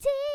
deep.